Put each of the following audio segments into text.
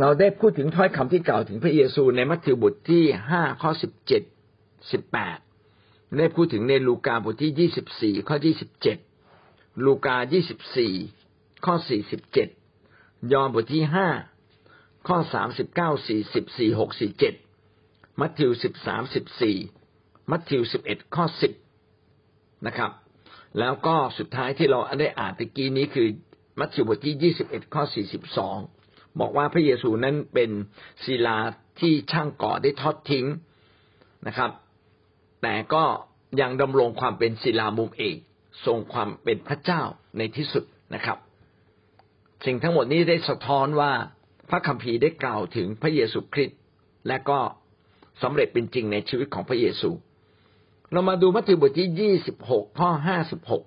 เราได้พูดถึงถ้อยคำที่กล่าวถึงพระเยซูในมัทธิวบทที่ห้าข้อสิบเจ็ดสิบแปดได้พูดถึงในลูกาบทที่ยี่สิบสี่ข้อยี่สิบเจ็ดลูกายี่สิบสี่ข้อสี่สิบเจ็ดยอห์นบทที่ห้าข้อสามสิบเก้าสี่สิบสี่หกสี่เจ็ดมัทธิวสิบสามสิบสี่มัทธิวสิบเอ็ดข้อสิบนะครับ แล้วก็สุดท้ายที่เราได้อ่านตะกี้นี้คือมัทธิวบทที่ยี่สิบเอ็ดข้อสี่สิบสอง บอกว่าพระเยซูนั้นเป็นศิลาที่ช่างก่อได้ทอดทิ้งนะครับ แต่ก็ยังดำรงความเป็นศิลามุมเอกทรงความเป็นพระเจ้าในที่สุดนะครับ สิ่งทั้งหมดนี้ได้สะท้อนว่าพระคัมภีร์ได้กล่าวถึงพระเยซูคริสต์และก็สำเร็จเป็นจริงในชีวิตของพระเยซู เรามาดูมัทธิวบทที่ยี่สิบหกข้อห้าสิบหก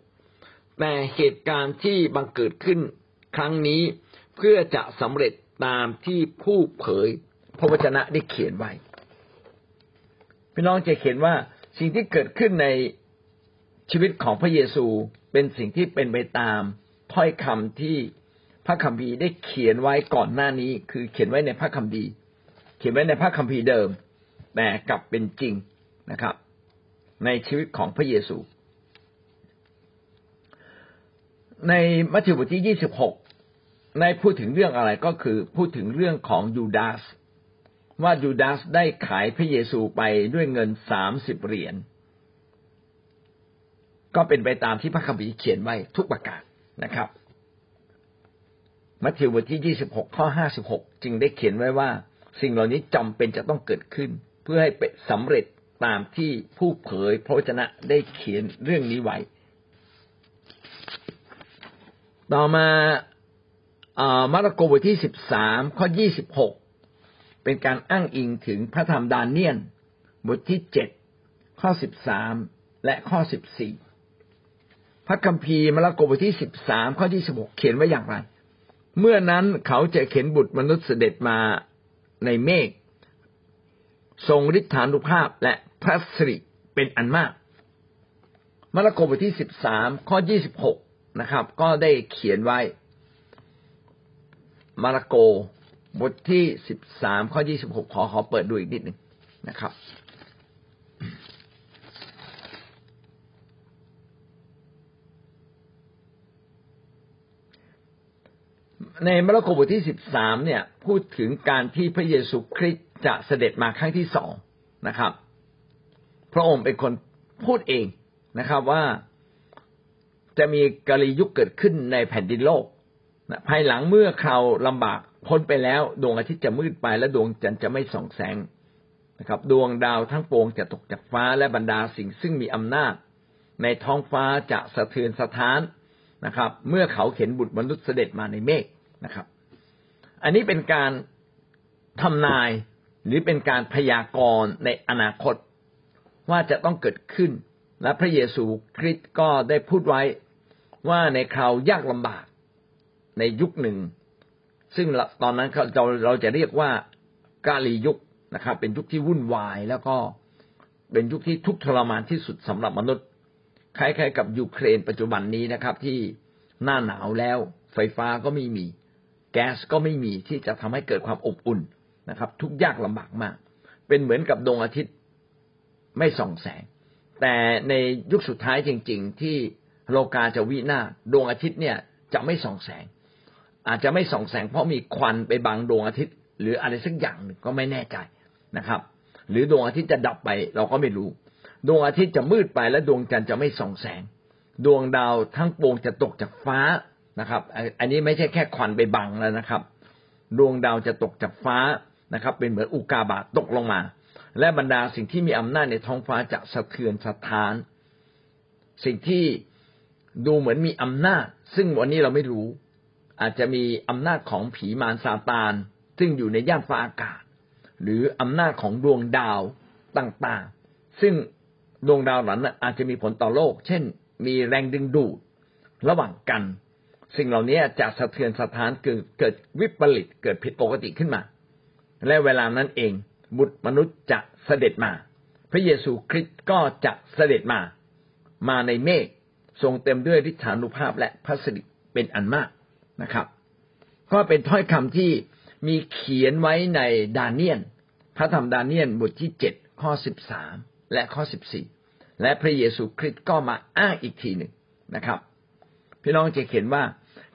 แต่เหตุการณ์ที่บังเกิดขึ้นครั้งนี้เพื่อจะสำเร็จ ตามที่ผู้เผยพระวจนะได้เขียนไว้พี่น้องจะเขียนว่าสิ่งที่เกิดขึ้นในชีวิตของพระเยซูเป็นสิ่งที่เป็นไปตามถ้อยคำที่พระคัมภีร์ได้เขียนไว้ก่อนหน้านี้ คือเขียนไว้ในพระคัมภีร์ เขียนไว้ในพระคัมภีร์เดิม แต่กลับเป็นจริงนะครับ ในชีวิตของพระเยซู ในมัทธิวบทที่ยี่สิบหก ในพูดถึงเรื่องอะไรก็คือพูดถึงเรื่องของยูดาสว่ายูดาสได้ขายพระเยซูไปด้วยเงินสามสิบเหรียญก็เป็นไปตามที่พระคัมภีร์เขียนไว้ทุกประการนะครับ มัทธิวบทที่ยี่สิบหกข้อห้าสิบหกจึงได้เขียนไว้ว่า สิ่งเหล่านี้จำเป็นจะต้องเกิดขึ้น เพื่อให้เป็นสำเร็จตามที่ผู้เผยพระวจนะได้เขียนเรื่องนี้ไว้ ต่อมา มาระโกบทที่สิบสามข้อยี่สิบหกเป็นการอ้างอิงถึงพระธรรมดานเนียน บทที่เจ็ดข้อสิบสามและข้อสิบสี่พระคัมภีร์มาระโกบทที่สิบสามข้อที่สิบหกเขียนไว้อย่างไร เมื่อนั้นเขาจะเข็นบุตรมนุษย์เสด็จมาในเมฆทรงฤทธานุภาพและพระสิริเป็นอันมาก มาระโกบทที่สิบสามข้อยี่สิบหกนะครับ ก็ได้เขียนไว้ มาระโกบทที่สิบสามข้อยี่สิบหกขอขอเปิดดูอีกนิดหนึ่งนะครับ ในมาระโกบทที่สิบสามเนี่ย พูดถึงการที่พระเยซูคริสต์จะเสด็จมาครั้งที่สองนะครับ พระองค์เป็นคนพูดเองนะครับว่าจะมีกาลียุคเกิดขึ้นในแผ่นดินโลก นะภายหลังเมื่อคราวลำบากพ้นไปแล้ว ดวงอาทิตย์จะมืดไปและดวงจันทร์จะไม่ส่องแสงนะครับ ดวงดาวทั้งปวงจะตกจากฟ้าและบรรดาสิ่งซึ่งมีอำนาจ ในท้องฟ้าจะสะเทือนสะท้านนะครับ เมื่อเขาเห็นบุตรมนุษย์เสด็จมาในเมฆนะครับ อันนี้เป็นการทำนายหรือเป็นการพยากรณ์ในอนาคตว่าจะต้องเกิดขึ้น และพระเยซูคริสต์ก็ได้พูดไว้ว่าในคราวยากลำบาก ในยุคหนึ่ง ซึ่งตอนนั้นเราเราจะเรียกว่ากาลียุคนะครับ เป็นยุคที่วุ่นวายแล้วก็เป็นยุคที่ทุกทรมานที่สุดสำหรับมนุษย์คล้ายๆกับยูเครนปัจจุบันนี้นะครับ ที่หน้าหนาวแล้วไฟฟ้าก็ไม่มี แก๊สก็ไม่มีที่จะทำให้เกิดความอบอุ่นนะครับ ทุกยากลำบากมาก เป็นเหมือนกับดวงอาทิตย์ไม่ส่องแสง แต่ในยุคสุดท้ายจริง ๆ ที่โลกาจะวินาดวงอาทิตย์เนี่ยจะไม่ส่องแสง อาจจะไม่ส่องแสงเพราะมีควันไปบังดวงอาทิตย์ หรืออะไรสักอย่างหนึ่งก็ไม่แน่ใจนะครับ หรือดวงอาทิตย์จะดับไปเราก็ไม่รู้ ดวงอาทิตย์จะมืดไปและดวงจันทร์จะไม่ส่องแสง ดวงดาวทั้งปวงจะตกจากฟ้านะครับ อันนี้ไม่ใช่แค่ควันไปบังแล้วนะครับ ดวงดาวจะตกจากฟ้านะครับ เป็นเหมือนอุกาบาตตกลงมา และบรรดาสิ่งที่มีอำนาจในท้องฟ้าจะสะเทือนสะท้าน สิ่งที่ดูเหมือนมีอำนาจ ซึ่งวันนี้เราไม่รู้ อาจจะมีอำนาจของผีมารซาตาน ซึ่งอยู่ในย่านฟ้าอากาศ หรืออำนาจของดวงดาวต่างๆ ซึ่งดวงดาวนั้นอาจจะมีผลต่อโลก เช่น มีแรงดึงดูดระหว่างกัน สิ่งเหล่านี้จะสะเทือนสะท้านเกิดเกิดวิปริตเกิดผิดปกติขึ้นมา และเวลานั้นเองบุตรมนุษย์จะเสด็จมา พระเยซูคริสต์ก็จะเสด็จมา มาในเมฆทรงเต็มด้วยฤทธานุภาพและพระสิริเป็นอันมาก นะครับ ก็เป็นถ้อยคำที่มีเขียนไว้ในดาเนียน พระธรรมดาเนียนบทที่เจ็ดข้อสิบสามและข้อสิบสี่และพระเยซูคริสต์ก็มาอ้างอีกทีหนึ่งนะครับ พี่น้องจะเห็นว่า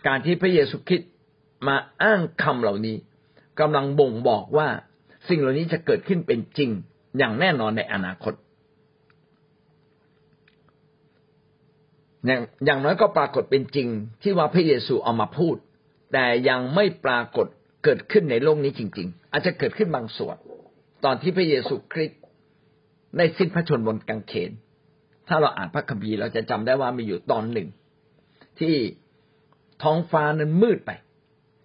การที่พระเยซูคริสต์มาอ้างคำเหล่านี้กำลังบ่งบอกว่าสิ่งเหล่านี้จะเกิดขึ้นเป็นจริงอย่างแน่นอนในอนาคต อย่างอย่างน้อยก็ปรากฏเป็นจริง ที่ว่าพระเยซูเอามาพูด แต่ยังไม่ปรากฏเกิดขึ้นในโลกนี้จริง ๆ อาจจะเกิดขึ้นบางส่วน ตอนที่พระเยซูคริสต์ได้สิ้นพระชนบนกางเขน ถ้าเราอ่านพระคัมภีร์เราจะจำได้ว่ามีอยู่ตอนหนึ่ง ที่ท้องฟ้านั้นมืดไป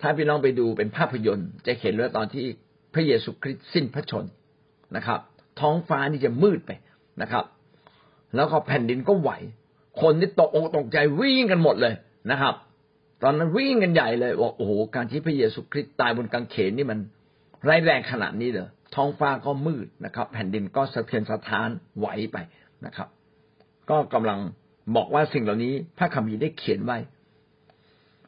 ถ้าพี่น้องไปดูเป็นภาพยนตร์ จะเห็นว่าตอนที่พระเยซูคริสต์สิ้นพระชนนะครับ ท้องฟ้านี่จะมืดไปนะครับ แล้วก็แผ่นดินก็ไหว คนที่ตกอกตกใจวิ่งกันหมดเลยนะครับ ตอนนั้นวิ่งกันใหญ่เลยว่าโอ้โหการที่พระเยซูคริสต์ตายบนกางเขนนี่มันร้ายแรงขนาดนี้เลยท้องฟ้าก็มืดนะครับ แผ่นดินก็สะเทือนสะท้านไหวไปนะครับ ก็กำลังบอกว่าสิ่งเหล่านี้พระคัมภีร์ได้เขียนไว้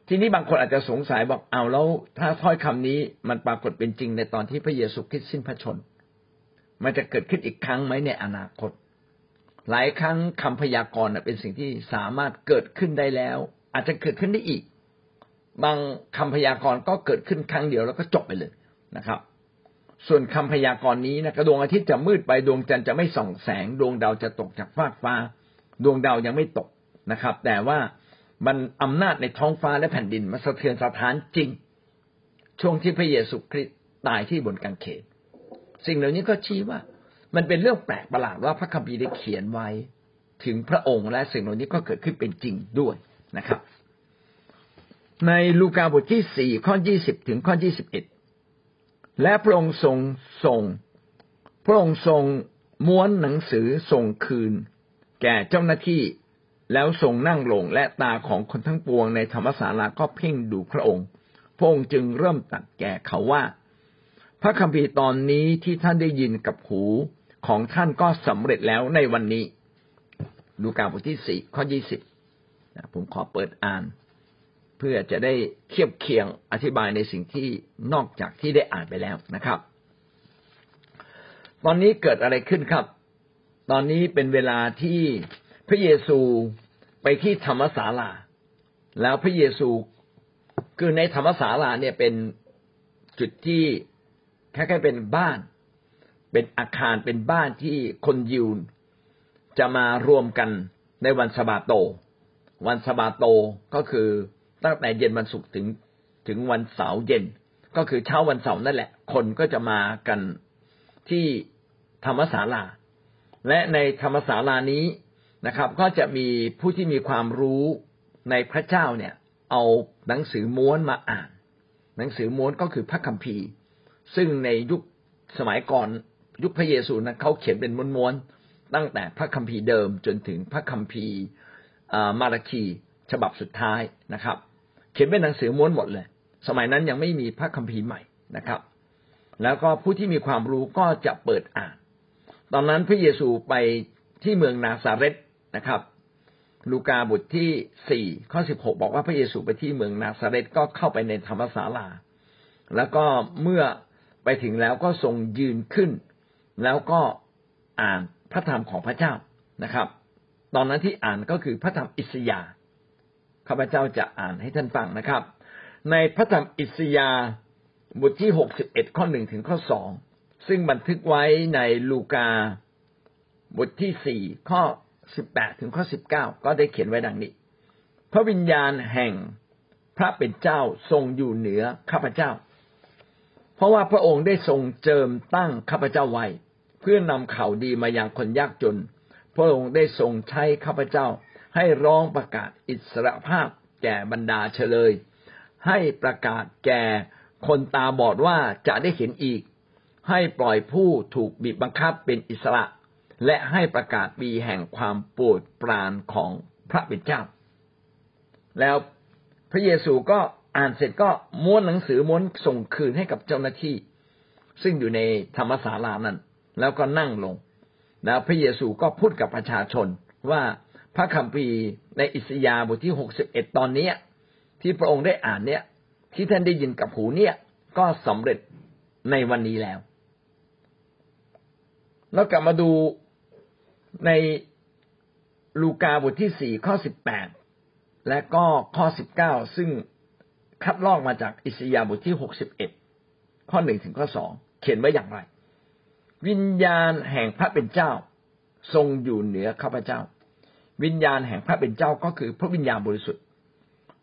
ทีนี้บางคนอาจจะสงสัยบอกเอาแล้ว ถ้าถ้อยคำนี้มันปรากฏเป็นจริงในตอนที่พระเยซูคริสต์สิ้นพระชน มันจะเกิดขึ้นอีกครั้งไหมในอนาคต หลายครั้งคำพยากรณ์เป็นสิ่งที่สามารถเกิดขึ้นได้แล้ว อาจจะเกิดขึ้นได้อีก บางคำพยากรณ์ก็เกิดขึ้นครั้งเดียวแล้วก็จบไปเลยนะครับ ส่วนคำพยากรณ์นี้นะดวงอาทิตย์จะมืดไปดวงจันทร์จะไม่ส่องแสง ดวงดาวจะตกจากฟากฟ้า ดวงดาวยังไม่ตกนะครับ แต่ว่ามันอำนาจในท้องฟ้าและแผ่นดินมันสะเทือนสะท้านจริง ช่วงที่พระเยซูคริสต์ตายที่บนกางเขนสิ่งเหล่านี้ก็ชี้ว่า มันเป็นเรื่องแปลกประหลาดว่าพระคัมภีร์ได้เขียนไว้ ถึงพระองค์และสิ่งเหล่านี้ก็เกิดขึ้นเป็นจริงด้วยนะครับ ในลูกาบทที่สี่ข้อยี่สิบถึงข้อยี่สิบเอ็ดและพระองค์ทรงส่ง พระองค์ทรงม้วนหนังสือส่งคืน แก่เจ้าหน้าที่แล้วทรงนั่งลงและตาของคนทั้งปวงในธรรมศาลาก็เพ่งดูพระองค์ พระองค์จึงเริ่มตัดแก่เขาว่า พระคัมภีร์ตอนนี้ที่ท่านได้ยินกับหู ของท่านก็สำเร็จแล้วในวันนี้ ดูกาบทที่สี่ข้อยี่สิบผมขอเปิดอ่าน เพื่อจะได้เทียบเคียงอธิบายในสิ่งที่นอกจากที่ได้อ่านไปแล้วนะครับ ตอนนี้เกิดอะไรขึ้นครับ ตอนนี้เป็นเวลาที่พระเยซูไปที่ธรรมศาลา แล้วพระเยซูคือในธรรมศาลาเนี่ยเป็นจุดที่แคล้ายๆเป็นบ้าน เป็นอาคารเป็นบ้านที่คนยิวจะมารวมกันในวันสบาโต วันสบาโตก็คือตั้งแต่เย็นวันศุกร์ถึงถึงวันเสาร์เย็น ก็คือเช้าวันเสาร์นั่นแหละ คนก็จะมากันที่ธรรมศาลา และในธรรมศาลานี้นะครับ ก็จะมีผู้ที่มีความรู้ในพระเจ้าเนี่ย เอาหนังสือม้วนมาอ่าน หนังสือม้วนก็คือพระคัมภีร์ ซึ่งในยุคสมัยก่อน ยุคพระเยซูนะเขาเขียนเป็นม้วนๆตั้งแต่พระคัมภีร์เดิมจนถึงพระคัมภีร์มาราคีฉบับสุดท้ายนะครับ เขียนเป็นหนังสือม้วนหมดเลย สมัยนั้นยังไม่มีพระคัมภีร์ใหม่นะครับ แล้วก็ผู้ที่มีความรู้ก็จะเปิดอ่าน ตอนนั้นพระเยซูไปที่เมืองนาซาเรตนะครับ ลูกาบทที่สี่ข้อสิบหกบอกว่าพระเยซูไปที่เมืองนาซาเรตก็เข้าไปในธรรมศาลา แล้วก็เมื่อไปถึงแล้วก็ทรงยืนขึ้น แล้วก็อ่านพระธรรมของพระเจ้านะครับ ตอนนั้นที่อ่านก็คือพระธรรมอิสยาข้าพเจ้าจะอ่านให้ท่านฟังนะครับ ในพระธรรมอิสยาบทที่หกสิบเอ็ดข้อหนึ่งถึงข้อสองซึ่งบันทึกไว้ในลูกาบทที่สี่ข้อสิบแปดถึงข้อสิบเก้าก็ได้เขียนไว้ดังนี้ พระวิญญาณแห่งพระเป็นเจ้าทรงอยู่เหนือข้าพเจ้า เพราะว่าพระองค์ได้ทรงเจิมตั้งข้าพเจ้าไว้ เพื่อนำข่าวดีมายังคนยากจน พระองค์ได้ทรงใช้ข้าพเจ้า ให้ร้องประกาศอิสรภาพแก่บรรดาเฉลย ให้ประกาศแก่คนตาบอดว่าจะได้เห็นอีก ให้ปล่อยผู้ถูกบีบบังคับเป็นอิสระ และให้ประกาศปีแห่งความโปรดปรานของพระเป็นเจ้าแล้วพระเยซูก็ อ่านเสร็จก็ม้วนหนังสือม้วนส่งคืนให้กับเจ้าหน้าที่ ซึ่งอยู่ในธรรมศาลานั้น แล้วก็นั่งลง แล้วพระเยซูก็พูดกับประชาชนว่าพระคัมภีร์ในอิสยาห์บทที่หกสิบเอ็ดตอนนี้ที่พระองค์ได้อ่านเนี่ยที่ท่านได้ยินกับหูเนี่ยก็สำเร็จในวันนี้แล้ว แล้วกลับมาดูในลูกาบทที่สี่ข้อสิบแปดและก็ข้อสิบเก้าซึ่ง คัดลอกมาจากอิสยาบทที่หกสิบเอ็ดข้อหนึ่งถึงข้อสองเขียนไว้อย่างไร วิญญาณแห่งพระเป็นเจ้า ทรงอยู่เหนือข้าพเจ้า วิญญาณแห่งพระเป็นเจ้าก็คือพระวิญญาณบริสุทธิ์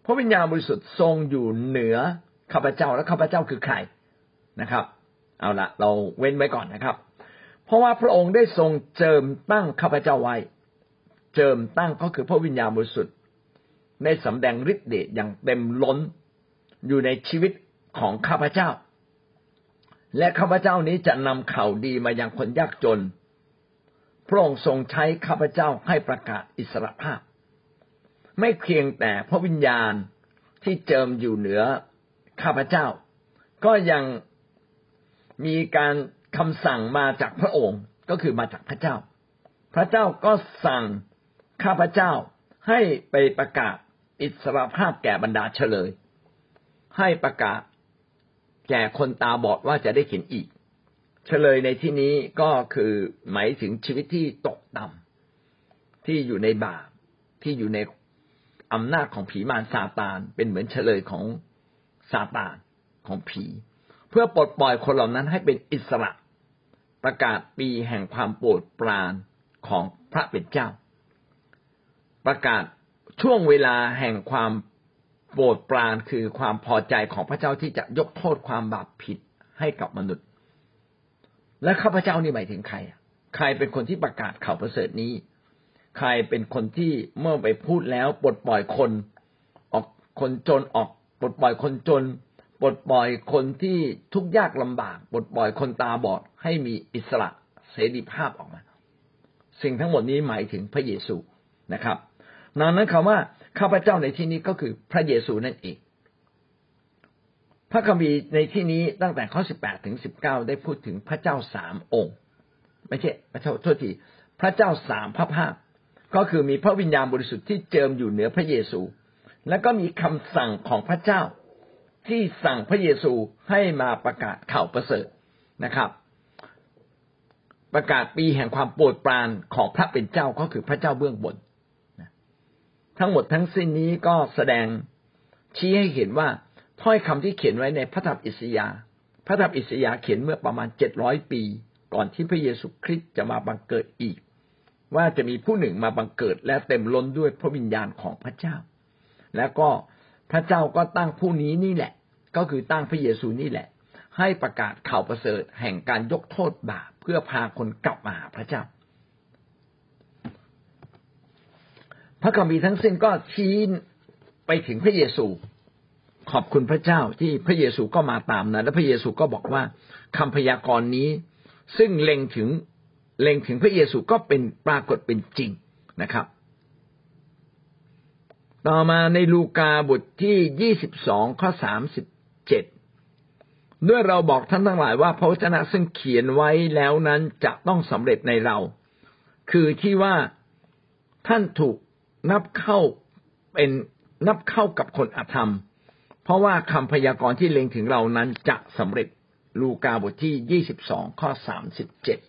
พระวิญญาณบริสุทธิ์ทรงอยู่เหนือข้าพเจ้าและข้าพเจ้าคือใครนะครับ เอาละเราเว้นไว้ก่อนนะครับ เพราะว่าพระองค์ได้ทรงเจิมตั้งข้าพเจ้าไว้ เจิมตั้งก็คือพระวิญญาณบริสุทธิ์ในสำแดงฤทธิ์เดชอย่างเต็มล้น อยู่ในชีวิตของข้าพเจ้า และข้าพเจ้านี้จะนำข่าวดีมายังคนยากจน พระองค์ทรงใช้ข้าพเจ้าให้ประกาศอิสรภาพ ไม่เพียงแต่พระวิญญาณที่เจิมอยู่เหนือข้าพเจ้า ก็ยังมีการคำสั่งมาจากพระองค์ก็คือมาจากพระเจ้า พระเจ้าก็สั่งข้าพเจ้าให้ไปประกาศอิสรภาพแก่บรรดาเฉลย ให้ประกาศแก่คนตาบอดว่าจะได้เห็นอีก เฉลยในที่นี้ก็คือหมายถึงชีวิตที่ตกต่ำที่อยู่ในบาปที่อยู่ในอำนาจของผีมารซาตาน เป็นเหมือนเฉลยของซาตานของผี เพื่อปลดปล่อยคนเหล่านั้นให้เป็นอิสระ ประกาศปีแห่งความโปรดปรานของพระเป็นเจ้า ประกาศช่วงเวลาแห่งความ โปรดปรานคือความพอใจของพระเจ้าที่จะยกโทษความบาปผิดให้กับมนุษย์ และข้าพเจ้านี่หมายถึงใคร ใครเป็นคนที่ประกาศข่าวประเสริฐนี้ ใครเป็นคนที่เมื่อไปพูดแล้วปลดปล่อยคนออกคนจนออกปลดปล่อยคนจนปลดปล่อยคนที่ทุกข์ยากลำบากปลดปล่อยคนตาบอดให้มีอิสระเสรีภาพออกมา สิ่งทั้งหมดนี้หมายถึงพระเยซูนะครับดังนั้นคำว่า ข้าพเจ้าในที่นี้ก็คือพระเยซูนั่นเอง พระคัมภีร์ในที่นี้ตั้งแต่ข้อสิบแปดถึงสิบเก้าได้พูดถึงพระเจ้าสามองค์ ไม่ใช่พระเจ้าโทษทีพระเจ้าสามพระภาคก็คือมีพระวิญญาณบริสุทธิ์ที่เจิมอยู่เหนือพระเยซู แล้วก็มีคำสั่งของพระเจ้า ที่สั่งพระเยซูให้มาประกาศข่าวประเสริฐนะครับ ประกาศปีแห่งความโปรดปรานของพระเป็นเจ้าก็คือพระเจ้าเบื้องบน ทั้งหมดทั้งสิ้นนี้ก็แสดงชี้ให้เห็นว่าถ้อยคำที่เขียนไว้ในพระธรรมอิสยาห์พระธรรมอิสยาห์เขียนเมื่อประมาณเจ็ดร้อยปี ก่อนที่พระเยซูคริสต์จะมาบังเกิดอีก ว่าจะมีผู้หนึ่งมาบังเกิดและเต็มล้นด้วยพระวิญญาณของพระเจ้า แล้วก็พระเจ้าก็ตั้งผู้นี้นี่แหละ ก็คือตั้งพระเยซูนี่แหละ ให้ประกาศข่าวประเสริฐแห่งการยกโทษบาปเพื่อพาคนกลับมาหาพระเจ้าพ ระคัมภีร์ทั้งสิ้นก็ชี้ไปถึงพระเยซู ขอบคุณพระเจ้าที่พระเยซูก็มาตามนะและพระเยซูก็บอกว่าคำพยากรณ์นี้ ซึ่งเล็งถึงเล็งถึงพระเยซูก็เป็นปรากฏเป็นจริงนะครับ ต่อมาในลูกาบทที่ยี่สิบสองข้อสามสิบเจ็ดด้วยเราบอกท่านทั้งหลายว่าพระวจนะซึ่งเขียนไว้แล้วนั้นจะต้องสำเร็จในเรา คือที่ว่าท่านถูก นับเข้าเป็นนับเข้ากับคนอธรรม เพราะว่าคำพยากรณ์ที่เล็งถึงเรานั้นจะสำเร็จลูกาบทที่ยี่สิบสองข้อสามสิบเจ็ด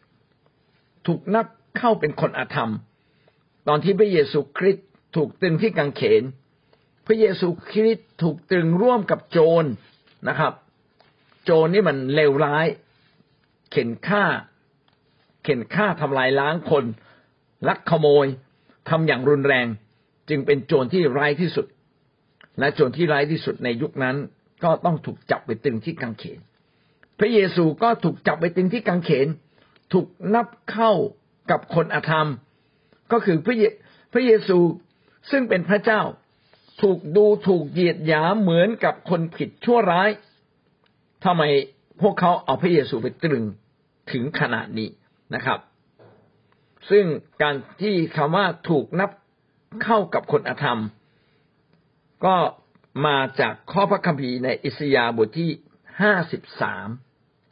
ถูกนับเข้าเป็นคนอธรรม ตอนที่พระเยซูคริสต์ถูกตรึงที่กางเขน พระเยซูคริสต์ถูกตรึงร่วมกับโจรนะครับ โจรนี่มันเลวร้าย เข็นฆ่า เข็นฆ่าทำลายล้างคนลักขโมย ทำอย่างรุนแรงจึงเป็นโจรที่ร้ายที่สุด และโจรที่ร้ายที่สุดในยุคนั้น ก็ต้องถูกจับไปตึงที่กางเขน พระเยซูก็ถูกจับไปตึงที่กางเขน ถูกนับเข้ากับคนอธรรม ก็คือพระเยพระเยซูซึ่งเป็นพระเจ้า ถูกดูถูกเหยียดหยามเหมือนกับคนผิดชั่วร้ายทำไมพวกเขาเอาพระเยซูไปตรึงถึงขนาดนี้นะครับ ซึ่งการที่คำว่าถูกนับเข้ากับคนอธรรม ก็มาจากข้อพระคัมภีร์ในอิสยาห์บทที่ห้าสิบสาม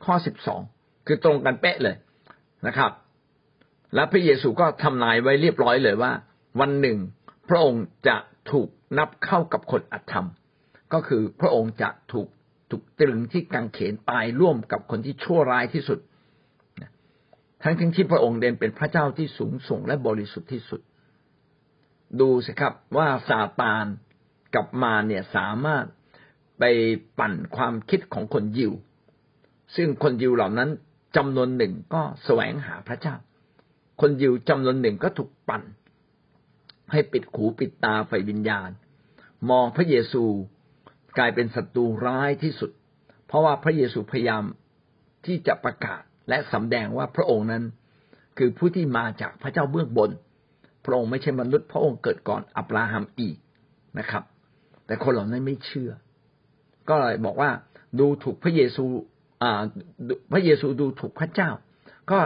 ข้อสิบสองคือตรงกันเป๊ะเลยนะครับ และพระเยซูก็ทำนายไว้เรียบร้อยเลยว่า วันหนึ่งพระองค์จะถูกนับเข้ากับคนอธรรม ก็คือพระองค์จะถูกถูกตรึงที่กังเขนตายร่วมกับคนที่ชั่วร้ายที่สุด ทั้งทั้งที่พระองค์เด่นเป็นพระเจ้าที่สูงส่งและบริสุทธิ์ที่สุด ดูสิครับว่าซาตานกับมารเนี่ยสามารถไปปั่นความคิดของคนยิว ซึ่งคนยิวเหล่านั้นจำนวนหนึ่งก็แสวงหาพระเจ้า คนยิวจำนวนหนึ่งก็ถูกปั่น ให้ปิดหูปิดตาไฟวิญญาณ มองพระเยซูกลายเป็นศัตรูร้ายที่สุด เพราะว่าพระเยซูพยายามที่จะประกาศ และสำแดงว่าพระองค์นั้น คือผู้ที่มาจากพระเจ้าเบื้องบน พระองค์ไม่ใช่มนุษย์พระองค์เกิดก่อนอับราฮัมอีกนะครับ แต่คนเหล่านั้นไม่เชื่อ ก็เลยบอกว่าดูถูกพระเยซูอ่าพระเยซูดูถูกพระเจ้า ก็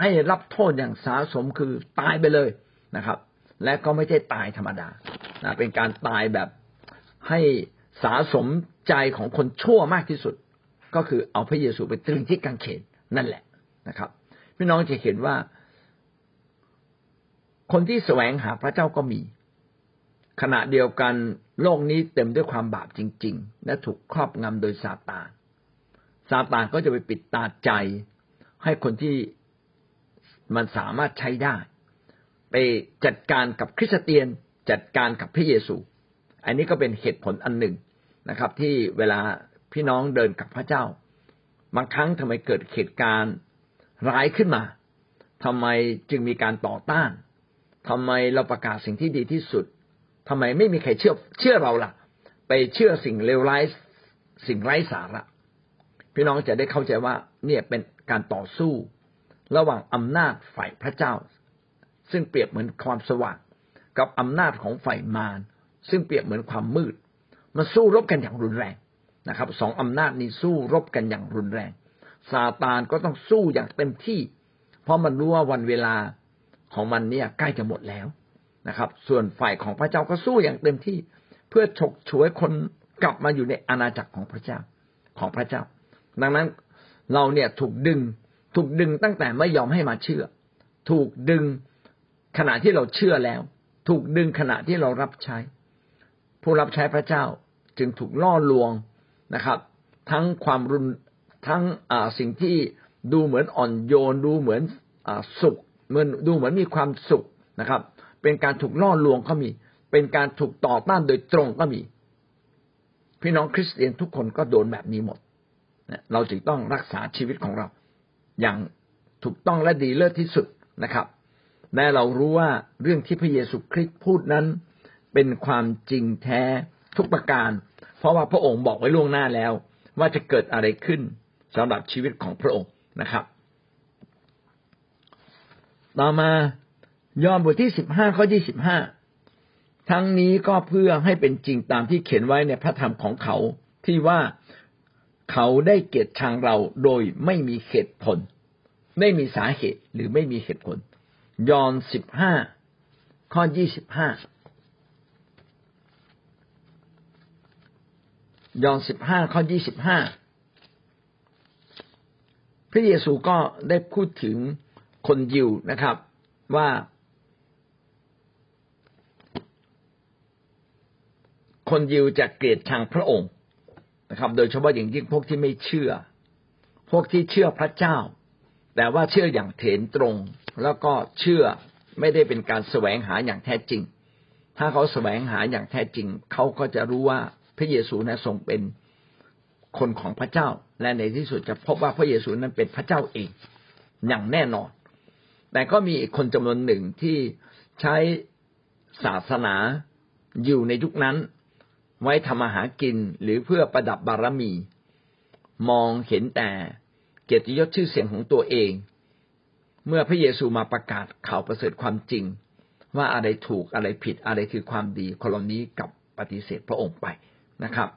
ให้รับโทษอย่างสาสมคือตายไปเลยนะครับ และก็ไม่ใช่ตายธรรมดานะเป็นการตายแบบให้สาสมใจของคนชั่วมากที่สุด ก็คือเอาพระเยซูไปตรึงที่กางเขน นั่นแหละนะครับ พี่น้องจะเห็นว่า คนที่แสวงหาพระเจ้าก็มี ขณะเดียวกันโลกนี้เต็มด้วยความบาปจริง ๆ และถูกครอบงำโดยซาตานซาตานก็จะไปปิดตาใจ ให้คนที่มันสามารถใช้ได้ ไปจัดการกับคริสเตียนจัดการกับพระเยซู อันนี้ก็เป็นเหตุผลอันหนึ่งนะครับ ที่เวลาพี่น้องเดินกับพระเจ้า บางครั้งทำไมเกิดเหตุการณ์ร้ายขึ้นมาทำไมจึงมีการต่อต้านทำไมเราประกาศสิ่งที่ดีที่สุดทำไมไม่มีใครเชื่อเชื่อเราล่ะ ไปเชื่อสิ่งเลวร้ายสิ่งไร้สาระพี่น้องจะได้เข้าใจว่าเนี่ยเป็นการต่อสู้ ระหว่างอำนาจฝ่ายพระเจ้า ซึ่งเปรียบเหมือนความสว่าง กับอำนาจของฝ่ายมารซึ่งเปรียบเหมือนความมืดมาสู้รบกันอย่างรุนแรง นะครับสองอำนาจนี้สู้รบกันอย่างรุนแรงซาตานก็ต้องสู้อย่างเต็มที่ เพราะมันรู้ว่าวันเวลาของมันเนี่ยใกล้จะหมดแล้วนะครับ ส่วนฝ่ายของพระเจ้าก็สู้อย่างเต็มที่ เพื่อฉกฉวยคนกลับมาอยู่ในอาณาจักรของพระเจ้าของพระเจ้า ดังนั้นเราเนี่ยถูกดึงถูกดึงตั้งแต่ไม่ยอมให้มาเชื่อ ถูกดึงขณะที่เราเชื่อแล้ว ถูกดึงขณะที่เรารับใช้ ผู้รับใช้พระเจ้าจึงถูกล่อลวง นะครับ ทั้งความรุนทั้งสิ่งที่ดูเหมือนอ่อนโยน ดูเหมือนอสุขเหมือนดูเหมือนมีความสุขนะครับ เป็นการถูกล่อลวงก็มี เป็นการถูกต่อต้านโดยตรงก็มี พี่น้องคริสเตียนทุกคนก็โดนแบบนี้หมดเราจึงต้องรักษาชีวิตของเรา อย่างถูกต้องและดีเลิศที่สุดนะครับและเรารู้ว่าเรื่องที่พระเยซูคริสต์พูดนั้น เป็นความจริงแท้ทุกประการ เพราะว่าพระองค์บอกไว้ล่วงหน้าแล้ว ว่าจะเกิดอะไรขึ้นสำหรับชีวิตของพระองค์นะครับ ต่อมายอห์นบทที่สิบห้าข้อที่สิบห้าทั้งนี้ก็เพื่อให้เป็นจริงตามที่เขียนไว้ในพระธรรมของเขาที่ว่าเขาได้เกียดชังเราโดยไม่มีเหตุผล ไม่มีสาเหตุหรือไม่มีเหตุผล ยอห์นสิบห้าข้อยี่สิบห้า ยอห์นสิบห้าข้อยี่สิบห้าพระเยซูก็ได้พูดถึงคนยิวนะครับ ว่า คนยิวจะเกลียดชังพระองค์นะครับ โดยเฉพาะอย่างยิ่งพวกที่ไม่เชื่อ พวกที่เชื่อพระเจ้า แต่ว่าเชื่ออย่างเถนตรง แล้วก็เชื่อไม่ได้เป็นการแสวงหาอย่างแท้จริง ถ้าเขาแสวงหาอย่างแท้จริง เขาก็จะรู้ว่า พระเยซูนะทรงเป็นคนของพระเจ้า และในที่สุดจะพบว่าพระเยซูนั้นเป็นพระเจ้าเองอย่างแน่นอน แต่ก็มีคนจำนวนหนึ่งที่ใช้ศาสนาอยู่ในยุคนั้น ไว้ทำมาหากินหรือเพื่อประดับบารมี มองเห็นแต่เกียรติยศชื่อเสียงของตัวเอง เมื่อพระเยซูมาประกาศข่าวประเสริฐความจริง ว่าอะไรถูกอะไรผิดอะไรคือความดีคนเหล่านี้กับปฏิเสธพระองค์ไป นะครับ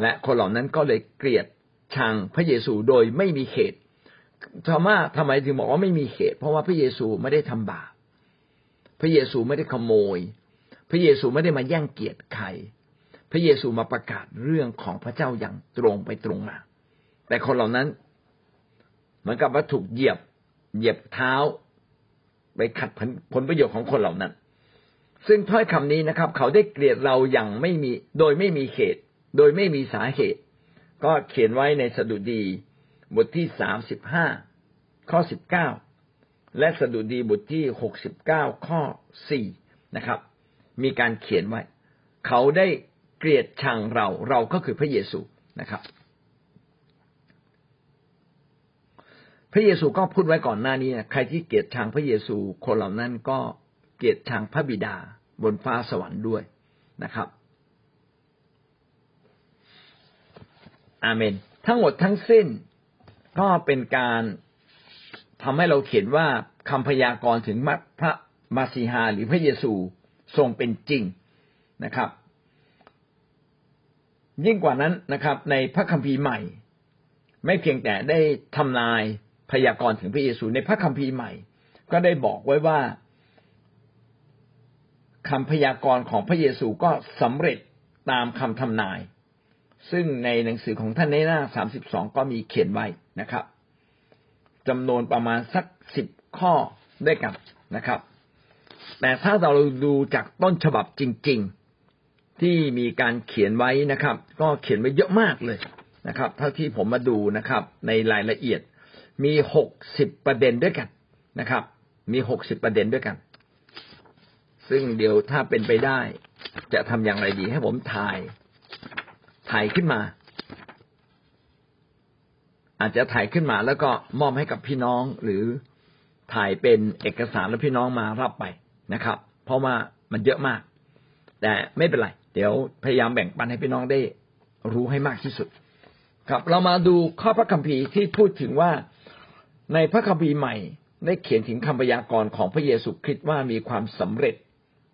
และคนเหล่านั้นก็เลยเกลียดชังพระเยซูโดยไม่มีเหตุธรรมทำไมถึงบอกว่าไม่มีเหตุ เพราะว่าพระเยซูไม่ได้ทำบาปพระเยซูไม่ได้ขโมย พระเยซูไม่ได้มาแย่งเกียรติใคร พระเยซูมาประกาศเรื่องของพระเจ้าอย่างตรงไปตรงมา แต่คนเหล่านั้นเหมือนกับว่าถูกเหยียบ เหยียบเท้า ไปขัดผลประโยชน์ของคนเหล่านั้น ซึ่งถ้อยคำนี้นะครับ เขาได้เกลียดเราอย่างไม่มี โดยไม่มีเหตุ โดยไม่มีสาเหตุ ก็เขียนไว้ในสดุดีบทที่สามสิบห้าข้อสิบเก้าและสดุดีบทที่หกสิบเก้าข้อสี่นะครับ มีการเขียนไว้ เขาได้เกลียดชังเราเราก็คือพระเยซูนะครับ พระเยซูก็พูดไว้ก่อนหน้านี้ใครที่เกลียดชังพระเยซูคนเหล่านั้นก็ เกลียดชังพระบิดาบนฟ้าสวรรค์ด้วยนะครับ อาเมน ทั้งหมดทั้งสิ้นก็เป็นการทำให้เราเขียนว่าคำพยากรณ์ถึงพระมาสีฮาหรือพระเยซูทรงเป็นจริงนะครับ ยิ่งกว่านั้นนะครับ ในพระคัมภีร์ใหม่ ไม่เพียงแต่ได้ทำนายพยากรณ์ถึงพระเยซูในพระคัมภีร์ใหม่ ก็ได้บอกไว้ว่า คำพยากรณ์ของพระเยซูก็สำเร็จตามคำทำนาย ซึ่งในหนังสือของท่านในหน้าสามสิบสองก็มีเขียนไว้นะครับจำนวนประมาณสักสิบข้อด้วยกันนะครับ แต่ถ้าเราดูจากต้นฉบับจริง ๆ ที่มีการเขียนไว้นะครับ ก็เขียนไว้เยอะมากเลยนะครับ เท่าที่ผมมาดูนะครับ ในรายละเอียดมีหกสิบประเด็นด้วยกันนะครับ มีหกสิบประเด็นด้วยกัน ซึ่งเดี๋ยวถ้าเป็นไปได้ จะทำอย่างไรดีให้ผมถ่าย ถ่ายขึ้นมา อาจจะถ่ายขึ้นมาแล้วก็มอบให้กับพี่น้องหรือถ่ายเป็นเอกสารแล้วพี่น้องมารับไปนะครับ เพราะว่ามันเยอะมาก แต่ไม่เป็นไร เดี๋ยวพยายามแบ่งปันให้พี่น้องได้รู้ให้มากที่สุด ครับเรามาดูข้อพระคัมภีร์ที่พูดถึงว่าในพระคัมภีร์ใหม่ได้เขียนถึงคำพยากรณ์ของพระเยซูคริสต์ว่ามีความสำเร็จ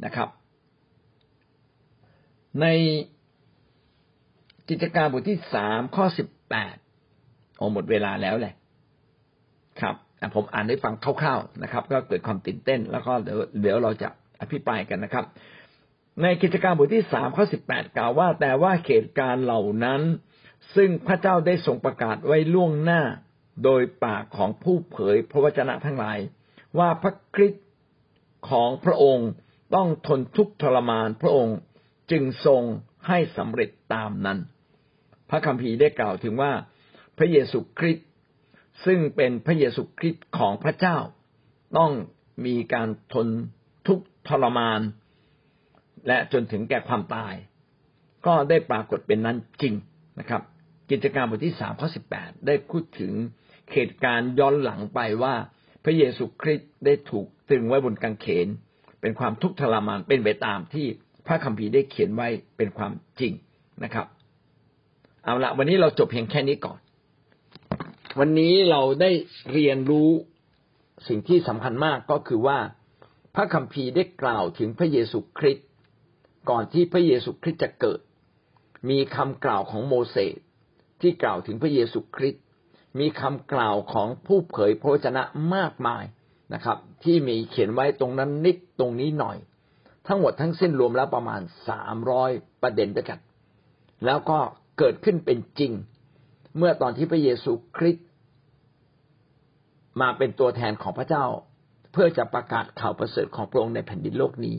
นะครับ ในกิจการบทที่สามข้อสิบแปดโอหมดเวลาแล้วแหละ ครับผมอ่านได้ฟังคร่าวๆนะครับ ก็เกิดความตื่นเต้น แล้วก็เดี๋ยวเดี๋ยวเราจะอภิปรายกันนะครับ ในกิจการบทที่สามข้อสิบแปดกล่าวว่า แต่ว่าเหตุการณ์เหล่านั้น ซึ่งพระเจ้าได้ทรงประกาศไว้ล่วงหน้า โดยปากของผู้เผยพระวจนะทั้งหลาย ว่าพระคริสต์ของพระองค์ ต้องทนทุกข์ทรมานพระองค์จึงทรงให้สำเร็จตามนั้น พระคัมภีร์ได้กล่าวถึงว่า พระเยซูคริสต์ซึ่งเป็นพระเยซูคริสต์ของพระเจ้า ต้องมีการทนทุกข์ทรมาน และจนถึงแก่ความตาย ก็ได้ปรากฏเป็นนั้นจริงนะครับ กิจการบทที่สามข้อสิบแปดได้พูดถึงเหตุการณ์ย้อนหลังไปว่า พระเยซูคริสต์ได้ถูกตึงไว้บนกางเขน เป็นความทุกข์ทรมานเป็นไปตามที่พระคัมภีร์ได้เขียนไว้เป็นความจริงนะครับ เอาละวันนี้เราจบเพียงแค่นี้ก่อน วันนี้เราได้เรียนรู้สิ่งที่สำคัญมากก็คือว่า พระคัมภีร์ได้กล่าวถึงพระเยซูคริสต์ก่อนที่พระเยซูคริสต์จะเกิด มีคำกล่าวของโมเสสที่กล่าวถึงพระเยซูคริสต์มีคำกล่าวของผู้เผยพระวจนะมากมาย นะครับ ที่มีเขียนไว้ตรงนั้นนิดตรงนี้หน่อย ทั้งหมดทั้งสิ้นรวมแล้วประมาณสามร้อยประเด็นด้วยกัน แล้วก็เกิดขึ้นเป็นจริง เมื่อตอนที่พระเยซูคริสต์มาเป็นตัวแทนของพระเจ้า เพื่อจะประกาศข่าวประเสริฐของพระองค์ในแผ่นดินโลกนี้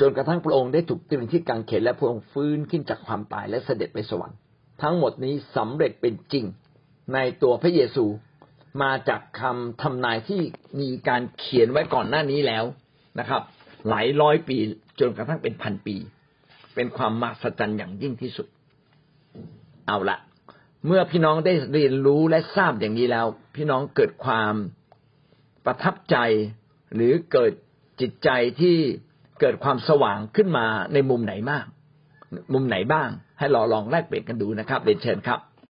จนกระทั่งพระองค์ได้ถูกตรึงที่กางเขนและพระองค์ฟื้นขึ้นจากความตายและเสด็จไปสวรรค์ ทั้งหมดนี้สำเร็จเป็นจริงในตัวพระเยซู มาจากคำทำนายที่มีการเขียนไว้ก่อนหน้านี้แล้วนะครับ หลายร้อยปีจนกระทั่งเป็นพันปี เป็นความมหัศจรรย์อย่างยิ่งที่สุด เอาละเมื่อพี่น้องได้เรียนรู้และทราบอย่างนี้แล้ว พี่น้องเกิดความประทับใจ หรือเกิดจิตใจที่เกิดความสว่างขึ้นมาในมุมไหนบ้างมุมไหนบ้าง ให้เราลองแลกเปลี่ยนกันดูนะครับเรียนเชิญครับ